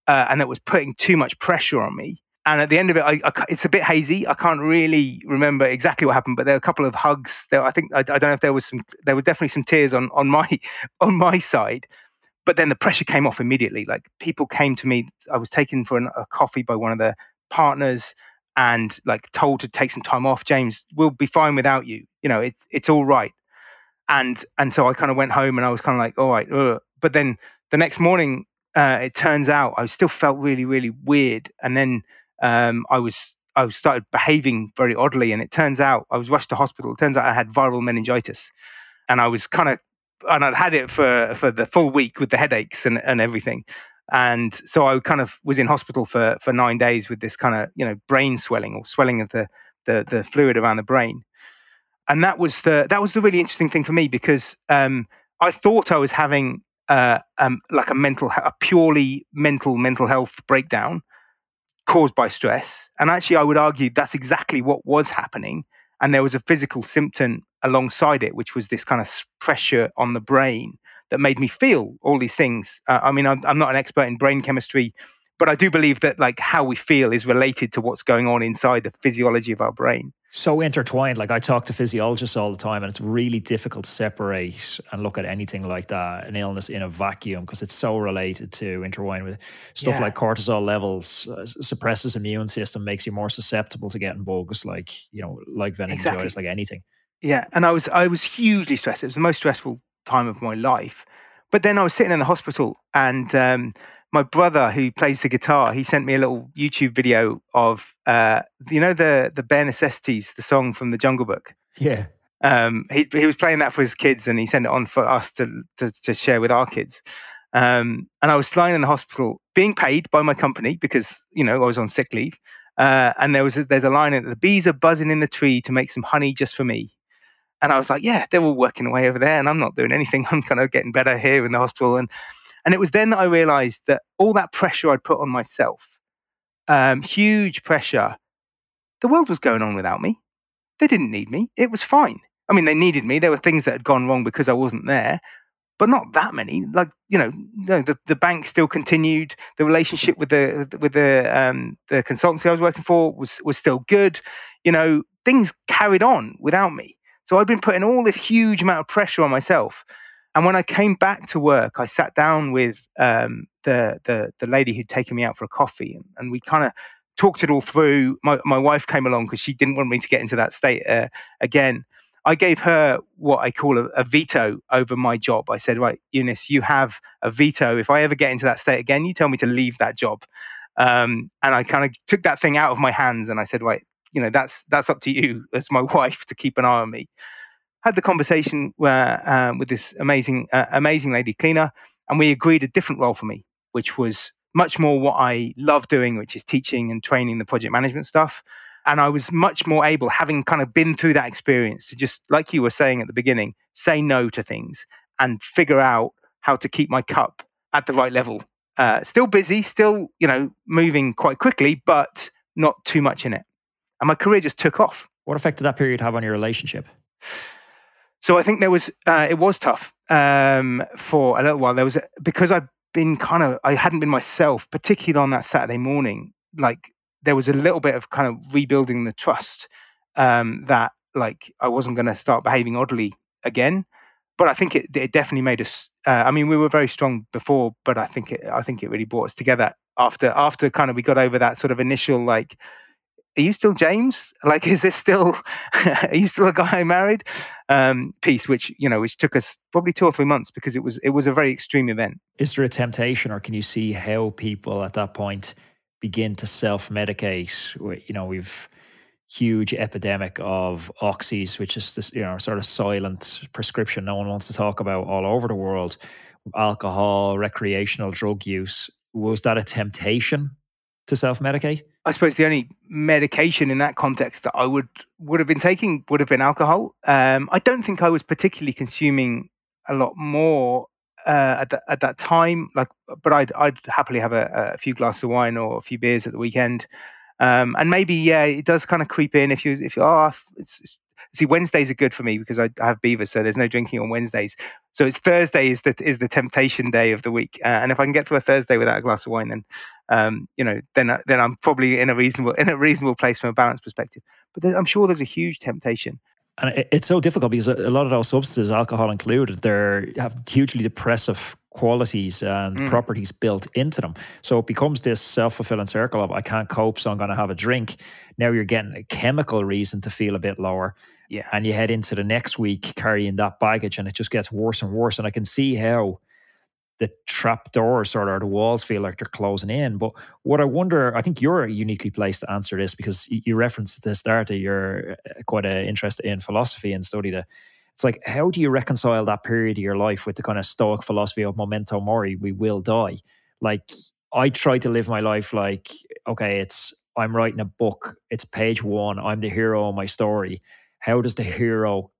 A: uh, and that was putting too much pressure on me and at the end of it, I, I, it's a bit hazy. I can't really remember exactly what happened, but there were a couple of hugs. There, I think I, I, don't know if there was some. There were definitely some tears on on my [LAUGHS] on my side, but then the pressure came off immediately. Like people came to me. I was taken for an, a coffee by one of the partners, and like told to take some time off. James, we'll be fine without you. You know, it's it's all right. And and so I kind of went home, and I was kind of like, all right. Ugh. But then the next morning, uh, it turns out I still felt really really weird, and then um, I was I started behaving very oddly, and it turns out I was rushed to hospital. It turns out I had viral meningitis, and I was kind of and I'd had it for for the full week with the headaches and, and everything. And so I kind of was in hospital for for nine days with this kind of you know brain swelling or swelling of the the, the fluid around the brain. And that was the that was the really interesting thing for me because um, I thought I was having uh, um, like a mental a purely mental mental health breakdown caused by stress. And actually, I would argue that's exactly what was happening. And there was a physical symptom alongside it, which was this kind of pressure on the brain that made me feel all these things. Uh, I mean, I'm, I'm not an expert in brain chemistry, but I do believe that like how we feel is related to what's going on inside the physiology of our brain
B: so intertwined. Like I talk to physiologists all the time, and it's really difficult to separate and look at anything like that, an illness in a vacuum, because it's so related to intertwined with stuff yeah. like cortisol levels, uh, suppresses immune system, makes you more susceptible to getting bugs, like you know, like meningitis, exactly. like anything.
A: Yeah, and I was I was hugely stressed. It was the most stressful time of my life. But then I was sitting in the hospital, and um, my brother who plays the guitar, he sent me a little YouTube video of uh, you know the the bare necessities, the song from the Jungle Book.
B: Yeah.
A: Um, he he was playing that for his kids, and he sent it on for us to to, to share with our kids. Um, and I was lying in the hospital, being paid by my company because you know I was on sick leave. Uh, and there was a, there's a line in it, the bees are buzzing in the tree to make some honey just for me. And I was like, yeah, they're all working away over there, and I'm not doing anything. [LAUGHS] I'm kind of getting better here in the hospital. And and it was then that I realized that all that pressure I'd put on myself, um, huge pressure, the world was going on without me. They didn't need me. It was fine. I mean, they needed me. There were things that had gone wrong because I wasn't there, but not that many. Like you know, the the bank still continued. The relationship with the with the um, the consultancy I was working for was was still good. You know, things carried on without me. So I'd been putting all this huge amount of pressure on myself. And when I came back to work, I sat down with um, the, the the lady who'd taken me out for a coffee, and, and we kind of talked it all through. My my wife came along because she didn't want me to get into that state uh, again. I gave her what I call a, a, veto over my job. I said, right, Eunice, you have a veto. If I ever get into that state again, you tell me to leave that job. Um, and I kind of took that thing out of my hands and I said, right, you know, that's that's up to you as my [LAUGHS] wife to keep an eye on me. Had the conversation where, um, with this amazing, uh, amazing lady cleaner, and we agreed a different role for me, which was much more what I love doing, which is teaching and training the project management stuff and I was much more able, having kind of been through that experience, to just, like you were saying at the beginning, say no to things and figure out how to keep my cup at the right level. Uh, still busy, still, you know, moving quite quickly, but not too much in it. And my career just took off.
B: What effect did that period have on your relationship?
A: So I think there was, uh, it was tough um, for a little while. There was, because I'd been kind of, I hadn't been myself, particularly on that Saturday morning. Like there was a little bit of kind of rebuilding the trust um, that like I wasn't going to start behaving oddly again. But I think it, it definitely made us. Uh, I mean, we were very strong before, but I think it, I think it really brought us together after after kind of we got over that sort of initial like, are you still James? Like, is this still? [LAUGHS] are you still a guy I married? Um, piece, which you know, which took us probably two or three months because it was it was a very extreme event.
B: Is there a temptation, or can you see how people at that point? begin to self medicate. You know, we've huge epidemic of oxys, which is this, you know, sort of silent prescription no one wants to talk about all over the world. Alcohol, recreational drug use. Was that a temptation to self medicate?
A: I suppose the only medication in that context that I would would have been taking would have been alcohol. Um, I don't think I was particularly consuming a lot more uh, at, the, at that time. Like, but I'd I'd happily have a, a few glasses of wine or a few beers at the weekend. Um, and maybe yeah, it does kind of creep in if you if you oh it's, it's see Wednesdays are good for me because I, I have beavers, so there's no drinking on Wednesdays. So it's Thursday is the is the temptation day of the week, uh, and if I can get to a Thursday without a glass of wine, then um, you know then then I'm probably in a reasonable in a reasonable place from a balance perspective. But I'm sure there's a huge temptation
B: and it's so difficult because a lot of those substances, alcohol included, they have hugely depressive qualities and mm. properties built into them. So it becomes this self fulfilling circle of I can't cope, so I'm going to have a drink. Now you're getting a chemical reason to feel a bit lower.
A: Yeah.
B: And you head into the next week carrying that baggage, and it just gets worse and worse. And I can see how the trap doors of the walls feel like they're closing in. But what I wonder, I think you're uniquely placed to answer this because you referenced at the start that you're uh, quite uh, interest in philosophy and studied it. It's like, how do you reconcile that period of your life with the kind of stoic philosophy of memento mori, we will die? Like, I try to live my life like, okay, it's I'm writing a book, it's page one, I'm the hero of my story. How does the hero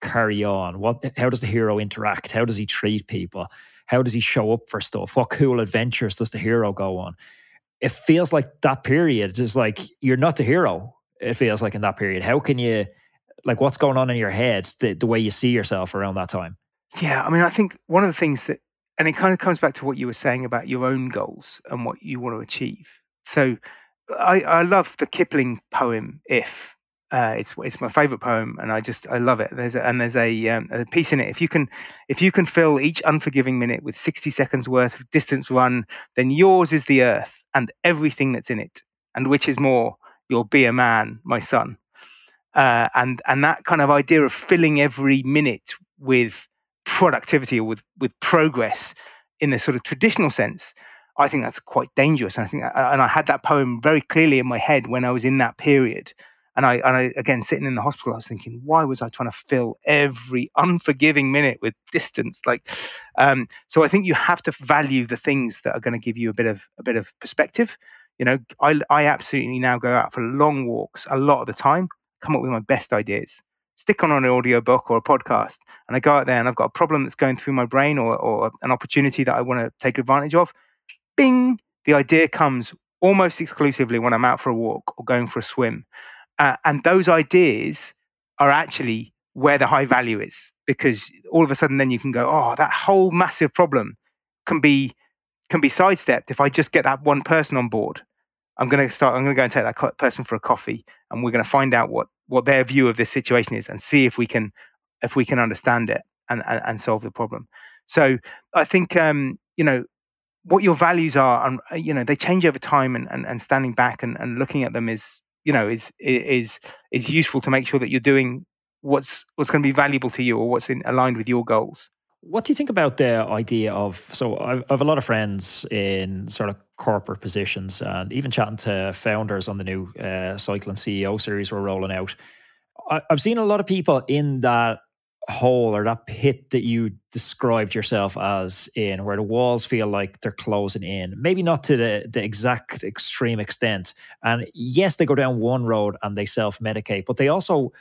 B: carry on? What eh, eh. how does the hero interact? How does he treat people? How does he show up for stuff? What cool adventures does the hero go on? It feels like that period is like you're not the hero. It feels like in that period. How can you, like, what's going on in your head, the, the way you see yourself around that time?
A: Yeah, I mean, I think one of the things that, and it kind of comes back to what you were saying about your own goals and what you want to achieve. So I, I love the Kipling poem, If, uh, it's it's my favorite poem, and I just I love it. There's a, and there's a, um, a piece in it. If you can if you can fill each unforgiving minute with 60 seconds worth of distance run, then yours is the earth and everything that's in it. And which is more, you'll be a man, my son. Uh, and and that kind of idea of filling every minute with productivity or with with progress in a sort of traditional sense, I think that's quite dangerous. And I think and I had that poem very clearly in my head when I was in that period and I, and I, again, sitting in the hospital, I was thinking, why was I trying to fill every unforgiving minute with distance? Like, um, so I think you have to value the things that are going to give you a bit of a bit of perspective. You know, I, I absolutely now go out for long walks a lot of the time, come up with my best ideas, stick on an audio book or a podcast, and I go out there and I've got a problem that's going through my brain or, or an opportunity that I want to take advantage of. Bing, the idea comes almost exclusively when I'm out for a walk or going for a swim. Uh, and those ideas are actually where the high value is because all of a sudden then you can go, oh, that whole massive problem can be can be sidestepped if I just get that one person on board. I'm going to start. I'm going to go and take that person for a coffee, and we're going to find out what what their view of this situation is, and see if we can if we can understand it and and, and solve the problem. So I think um, you know what your values are, and uh, you know they change over time, and and, and standing back and, and looking at them is you know is is is useful to make sure that you're doing what's what's going to be valuable to you or what's in, aligned with your goals.
B: What do you think about the idea of? So I've, I've a lot of friends in sort of corporate positions, and even chatting to founders on the new uh, Cycling CEO series we're rolling out. I, I've seen a lot of people in that hole or that pit that you described yourself as in where the walls feel like they're closing in. Maybe not to the, the exact extreme extent. And yes they go down one road and they self-medicate but they also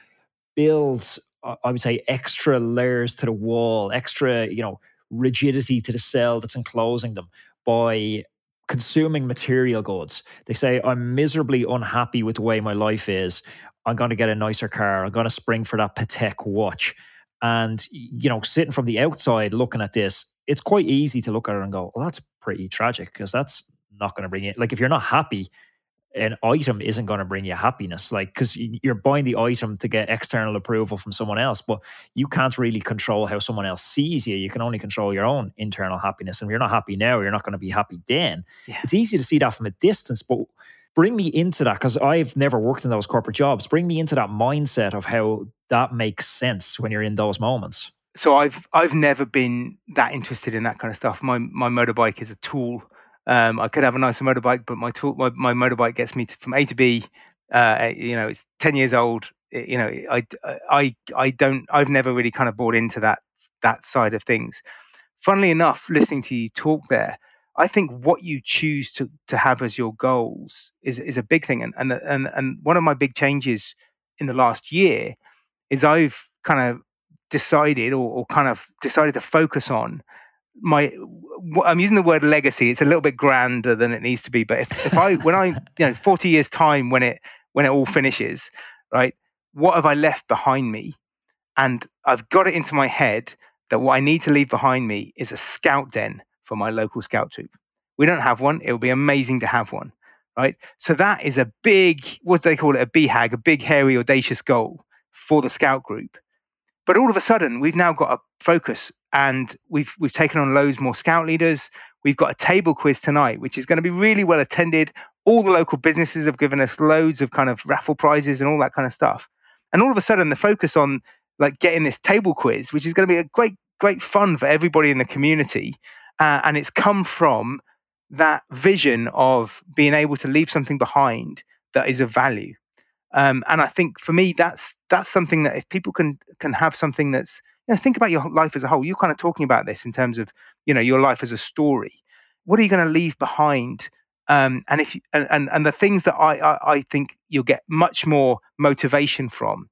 B: build i would say extra layers to the wall extra you know rigidity to the cell that's enclosing them by consuming material goods. They say i'm miserably unhappy with the way my life is. I'm going to get a nicer car. I'm going to spring for that patek watch and, you know, sitting from the outside looking at this, it's quite easy to look at it and go, well, that's pretty tragic because that's not going to bring you, like, if you're not happy, an item isn't going to bring you happiness like because you're buying the item to get external approval from someone else but you can't really control how someone else sees you you can only control your own internal happiness and if you're not happy now you're not going to be happy then yeah. it's easy to see that from a distance but bring me into that because I've never worked in those corporate jobs. Bring me into that mindset of how that makes sense when you're in those moments.
A: So I've I've never been that interested in that kind of stuff. My my motorbike is a tool. Um, I could have a nicer motorbike, but my tool my, my motorbike gets me to, from A to B. Uh, you know, it's ten years old. You know, I I I don't I've never really kind of bought into that that side of things. Funnily enough, listening to you talk there, I think what you choose to to have as your goals is is a big thing. And and and and one of my big changes in the last year is I've kind of decided or, or kind of decided to focus on my I'm using the word legacy. It's a little bit grander than it needs to be. But if, if I when I you know 40 years time when it when it all finishes, right? What have I left behind me? And I've got it into my head that what I need to leave behind me is a scout den for my local scout troop. We don't have one. It would be amazing to have one, right? So that is a big, what do they call it? A BHAG, a big, hairy, audacious goal for the scout group. But all of a sudden, we've now got a focus, and we've we've taken on loads more scout leaders. We've got a table quiz tonight, which is going to be really well attended. All the local businesses have given us loads of kind of raffle prizes and all that kind of stuff. And all of a sudden, the focus on like getting this table quiz, which is going to be a great, great fun for everybody in the community, uh, and it's come from that vision of being able to leave something behind that is of value. Um, and I think for me, that's that's something that if people can can have something that's you know, think about your life as a whole. You're kind of talking about this in terms of you know your life as a story. What are you going to leave behind? Um, and if and, and and the things that I, I I think you'll get much more motivation from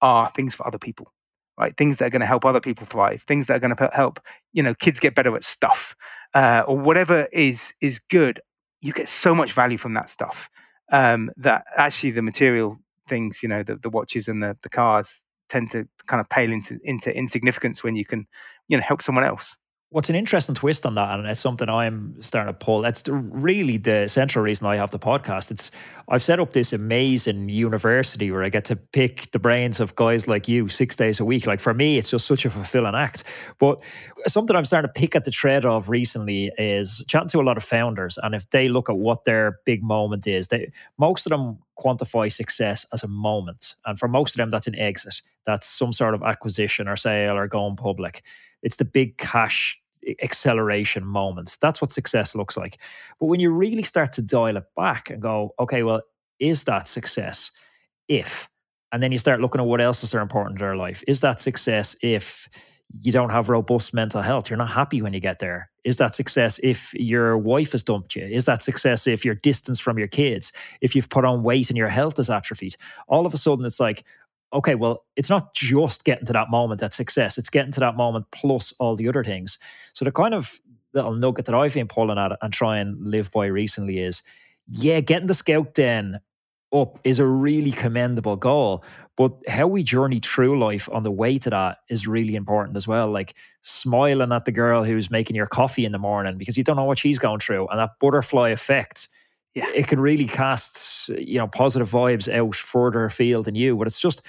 A: are things for other people right? Things that are going to help other people thrive, things that are going to help, you know, kids get better at stuff, uh, or whatever is is good. You get so much value from that stuff um, that actually the material things, you know, the, the watches and the, the cars tend to kind of pale into into insignificance when you can, you know, help someone else.
B: What's an interesting twist on that, and it's something I'm starting to pull. That's really the central reason I have the podcast. It's I've set up this amazing university where I get to pick the brains of guys like you six days a week. Like for me, it's just such a fulfilling act. But something I'm starting to pick at the thread of recently is chatting to a lot of founders, and if they look at what their big moment is, they most of them quantify success as a moment, and for most of them, that's an exit. That's some sort of acquisition or sale or going public. It's the big cash acceleration moments. That's what success looks like. But when you really start to dial it back and go, okay, well, is that success if? And then you start looking at what else is there important in their life. Is that success if you don't have robust mental health? You're not happy when you get there. Is that success if your wife has dumped you? Is that success if you're distanced from your kids? If you've put on weight and your health is atrophied? All of a sudden, it's like, okay, well, it's not just getting to that moment that's success, it's getting to that moment plus all the other things. So the kind of little nugget that I've been pulling at and try and live by recently is yeah, getting the scout den up is a really commendable goal. But how we journey through life on the way to that is really important as well. Like smiling at the girl who's making your coffee in the morning because you don't know what she's going through. And that butterfly effect yeah. it can really cast you know positive vibes out further afield than you. But it's just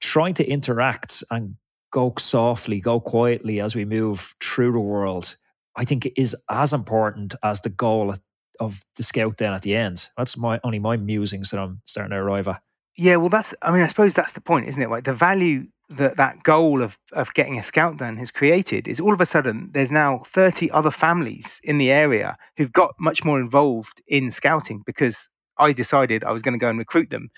B: trying to interact and go softly, go quietly as we move through the world. I think is as important as the goal of the scout Then at the end. That's my only my musings that I'm starting to arrive at.
A: Yeah, well, that's. I mean, I suppose that's the point, isn't it? Like the value that that goal of of getting a scout done has created is all of a sudden there's now 30 other families in the area who've got much more involved in scouting because I decided I was going to go and recruit them,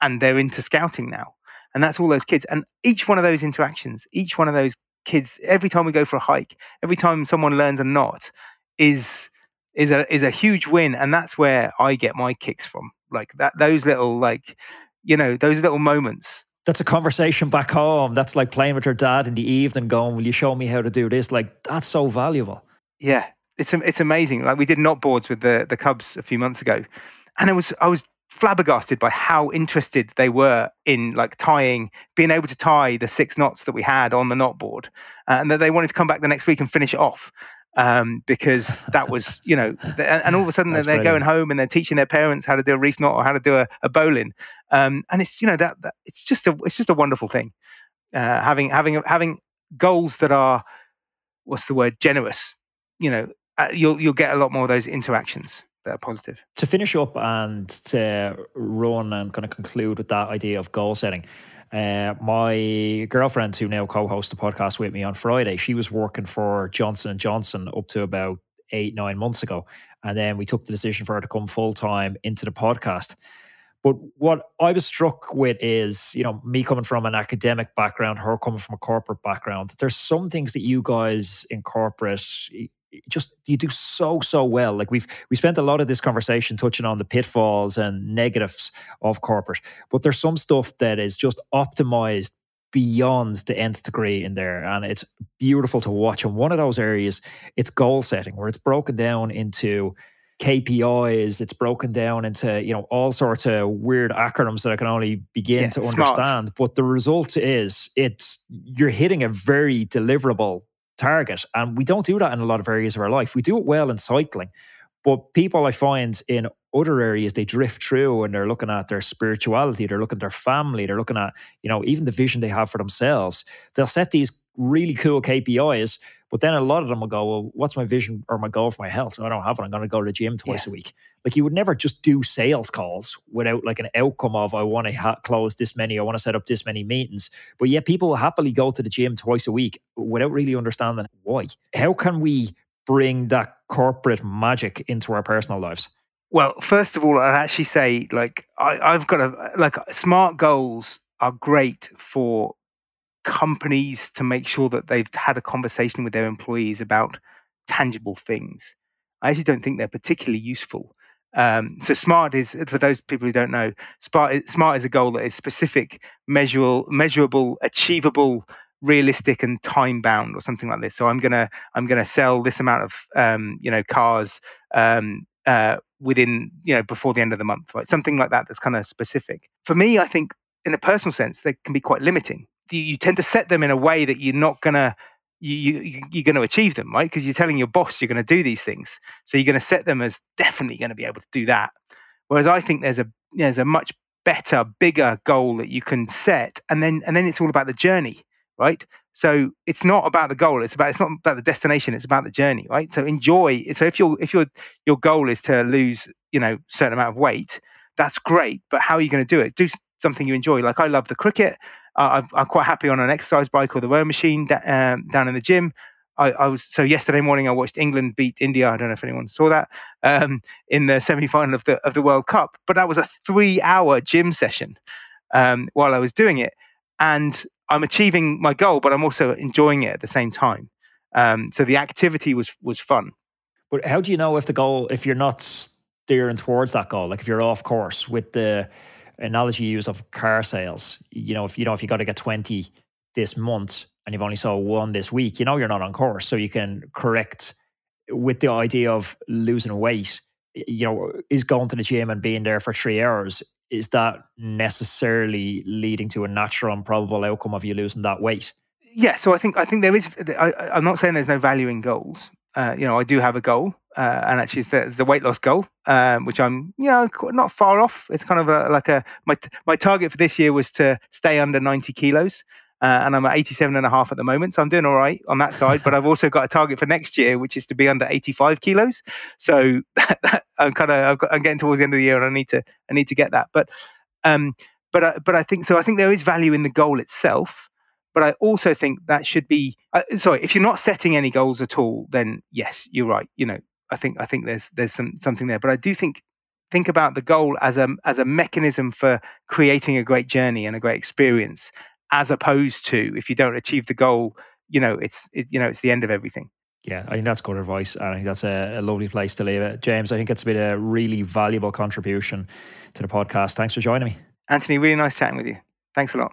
A: and they're into scouting now, and that's all those kids. And each one of those interactions, each one of those kids, every time we go for a hike, every time someone learns a knot, is is a is a huge win, and that's where I get my kicks from. Like that, those little like, you know, those little moments
B: that's a conversation back home. That's like playing with your dad in the evening, going, "Will you show me how to do this?" Like that's so valuable.
A: Yeah, it's it's amazing. Like we did knot boards with the the Cubs a few months ago, and it was I was flabbergasted by how interested they were in like tying, being able to tie the six knots that we had on the knot board, uh, and that they wanted to come back the next week and finish it off. Um, because that [LAUGHS] was, you know, and, and all of a sudden they're brilliant. going home and they're teaching their parents how to do a reef knot or how to do a, a bowline, um, and it's you know that, that, it's just a it's just a wonderful thing, uh, having having having goals that are what's the word generous, you know, uh, you'll you'll get a lot more of those interactions that are positive.
B: To finish up and to run and kind of conclude with that idea of goal setting. Uh, my girlfriend, who now co-hosts the podcast with me on Friday, she was working for Johnson and Johnson up to about eight nine months ago, and then we took the decision for her to come full time into the podcast. But what I was struck with is, you know, me coming from an academic background, her coming from a corporate background. There's some things that you guys in corporate just you do so so well like we've we spent a lot of this conversation touching on the pitfalls and negatives of corporate but there's some stuff that is just optimized beyond the nth degree in there and it's beautiful to watch and one of those areas it's goal setting where it's broken down into KPIs. It's broken down into you know all sorts of weird acronyms that I can only begin yeah, to smart. understand. But the result is it's you're hitting a very deliverable target. And we don't do that in a lot of areas of our life. We do it well in cycling. But people I find in other areas, they drift through and they're looking at their spirituality, they're looking at their family, they're looking at, you know, even the vision they have for themselves. They'll set these really cool KPIs, but then a lot of them will go, well, what's my vision or my goal for my health? So I don't have it. I'm going to go to the gym twice yeah. a week. Like you would never just do sales calls without like an outcome of, I want to ha- close this many, I want to set up this many meetings. But yet people will happily go to the gym twice a week without really understanding why. How can we bring that corporate magic into our personal lives?
A: Well, first of all, I'd actually say like I, I've got a like smart goals are great for companies to make sure that they've had a conversation with their employees about tangible things. I actually don't think they're particularly useful. Um, so smart is for those people who don't know, smart, smart is a goal that is specific, measurable, measurable, achievable, realistic, and time bound, or something like this. So I'm gonna I'm gonna sell this amount of um, you know cars um, uh, within you know before the end of the month, right? Something like that that's kind of specific. For me, I think in a personal sense, they can be quite limiting you tend to set them in a way that you're not gonna you, you you're going to achieve them right? Because you're telling your boss you're going to do these things. So you're going to set them as definitely going to be able to do that. Whereas i think there's a there's a much better bigger goal that you can set and then and then it's all about the journey right? So it's not about the goal it's about it's not about the destination it's about the journey right? So enjoy so if your if your your goal is to lose you know certain amount of weight that's great but how are you going to do it? Do something you enjoy. Like i love the cricket uh, I'm quite happy on an exercise bike or the row machine um, down in the gym. I, I, was so yesterday morning I watched England beat India. I don't know if anyone saw that um, in the semi-final of the of the World Cup. But that was a three-hour gym session um, while I was doing it, and I'm achieving my goal, but I'm also enjoying it at the same time. Um, so the activity was was fun.
B: But how do you know if the goal, if you're not steering towards that goal, like if you're off course with the analogy use of car sales, you know, if you know if you got to get 20 this month and you've only saw one this week, you know you're not on course. So you can correct with the idea of losing weight, you know, is going to the gym and being there for three hours, is that necessarily leading to a natural and probable outcome of you losing that weight?
A: Yeah, so I think I think there is. I, am not saying there's no value in goals. Uh, you know, I do have a goal, uh, and actually there's a weight loss goal, um, which I'm, you know, not far off. It's kind of a, like a my my target for this year was to stay under 90 kilos, uh, and I'm at 87 and a half at the moment, so I'm doing all right on that side. but I've also got a target for next year, which is to be under 85 kilos. So [LAUGHS] I'm kind of I'm getting towards the end of the year, and I need to I need to get that. But um, but I, but I think so. I think there is value in the goal itself, but I also think that should be uh, sorry. If you're not setting any goals at all, then yes, you're right. You know, I think I think there's there's some something there. But I do think think about the goal as a as a mechanism for creating a great journey and a great experience, as opposed to if you don't achieve the goal, you know, it's it, you know it's the end of everything.
B: Yeah, I think that's good advice. I think that's a, a, lovely place to leave it. James, I think it's been a really valuable contribution to the podcast. Thanks for joining me.
A: Anthony, really nice chatting with you. Thanks a lot.